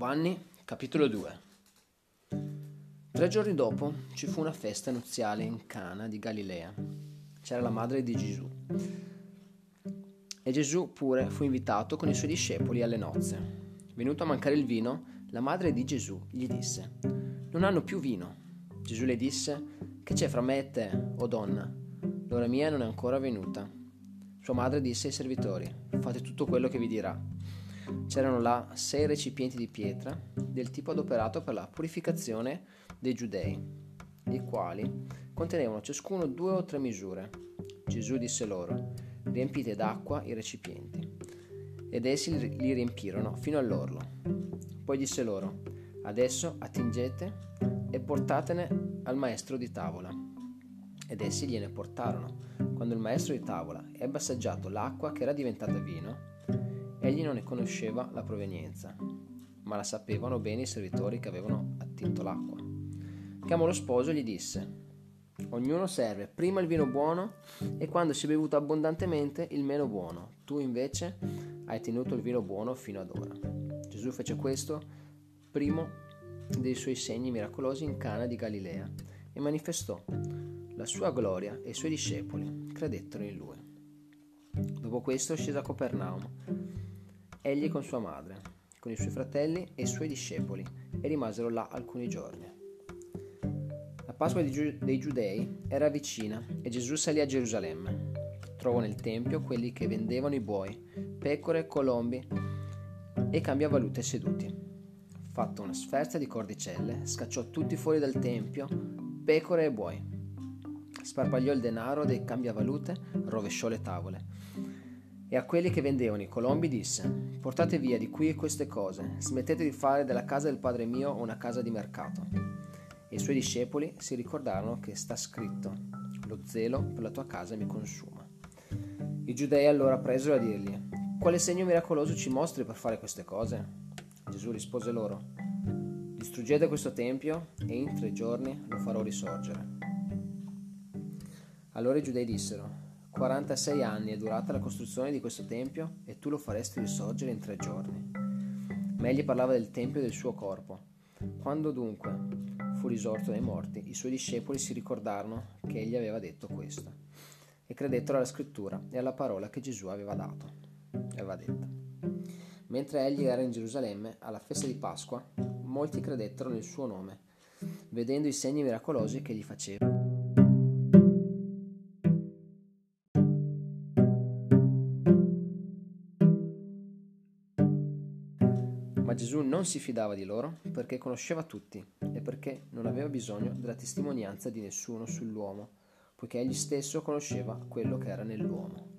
Giovanni, capitolo 2 Tre giorni dopo ci fu una festa nuziale in Cana di Galilea. C'era la madre di Gesù. E Gesù pure fu invitato con i suoi discepoli alle nozze. Venuto a mancare il vino, la madre di Gesù gli disse, Non hanno più vino. Gesù le disse, Che c'è fra me e te, o donna? L'ora mia non è ancora venuta. Sua madre disse ai servitori, Fate tutto quello che vi dirà. C'erano là sei recipienti di pietra del tipo adoperato per la purificazione dei giudei, i quali contenevano ciascuno due o tre misure. Gesù disse loro, riempite d'acqua i recipienti. Ed essi li riempirono fino all'orlo. Poi disse loro, adesso attingete e portatene al maestro di tavola. Ed essi gliene portarono. Quando il maestro di tavola ebbe assaggiato l'acqua che era diventata vino, Egli non ne conosceva la provenienza, ma la sapevano bene i servitori che avevano attinto l'acqua. Chiamò lo sposo e gli disse, Ognuno serve prima il vino buono e quando si è bevuto abbondantemente il meno buono. Tu invece hai tenuto il vino buono fino ad ora. Gesù fece questo primo dei suoi segni miracolosi in Cana di Galilea e manifestò la sua gloria e i suoi discepoli credettero in lui. Dopo questo scese a Copernaum egli con sua madre, con i suoi fratelli e i suoi discepoli, e rimasero là alcuni giorni. La Pasqua dei Giudei era vicina e Gesù salì a Gerusalemme. Trovò nel Tempio quelli che vendevano i buoi, pecore, colombi e cambiavalute seduti. Fatto una sferza di cordicelle, scacciò tutti fuori dal Tempio, pecore e buoi. Sparpagliò il denaro dei cambiavalute, rovesciò le tavole e a quelli che vendevano i colombi disse, portate via di qui queste cose, smettete di fare della casa del Padre mio una casa di mercato. E i suoi discepoli si ricordarono che sta scritto, lo zelo per la tua casa mi consuma. I giudei allora presero a dirgli, quale segno miracoloso ci mostri per fare queste cose? Gesù rispose loro, distruggete questo tempio e in tre giorni lo farò risorgere. Allora i giudei dissero, 46 anni è durata la costruzione di questo tempio e tu lo faresti risorgere in tre giorni. Ma egli parlava del tempio e del suo corpo. Quando dunque fu risorto dai morti, i suoi discepoli si ricordarono che egli aveva detto questo e credettero alla scrittura e alla parola che Gesù aveva dato aveva detto. Mentre egli era in Gerusalemme alla festa di Pasqua, molti credettero nel suo nome, vedendo i segni miracolosi che gli faceva. Ma Gesù non si fidava di loro perché conosceva tutti e perché non aveva bisogno della testimonianza di nessuno sull'uomo, poiché egli stesso conosceva quello che era nell'uomo.